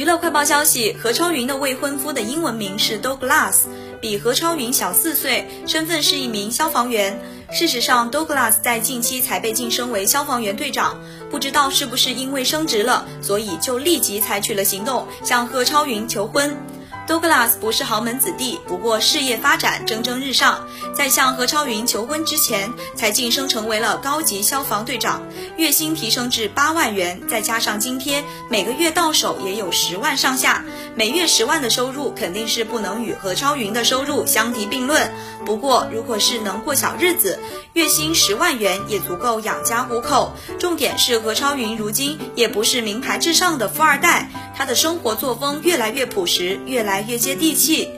娱乐快报消息：何超云的未婚夫的英文名是 Douglas，比何超云小四岁，身份是一名消防员。事实上，Douglas 在近期才被晋升为消防员队长，不知道是不是因为升职了，所以就立即采取了行动，向何超云求婚。Douglas 不是豪门子弟，不过事业发展蒸蒸日上。在向何超云求婚之前，才晋升成为了高级消防队长，月薪提升至八万元，再加上津贴，每个月到手也有十万上下。每月十万的收入肯定是不能与何超云的收入相提并论。不过，如果是能过小日子，月薪十万元也足够养家糊口。重点是何超云如今也不是名牌至上的富二代。他的生活作风越来越朴实，越来越接地气。